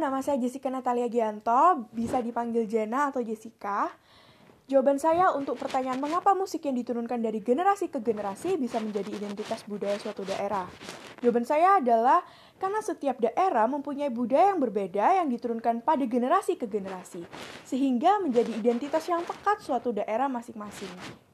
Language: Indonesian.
nama saya Jessica Natalia Gianto, bisa dipanggil Jena atau Jessica. Jawaban saya untuk pertanyaan mengapa musik yang diturunkan dari generasi ke generasi bisa menjadi identitas budaya suatu daerah. Jawaban saya adalah karena setiap daerah mempunyai budaya yang berbeda yang diturunkan pada generasi ke generasi, sehingga menjadi identitas yang pekat suatu daerah masing-masing.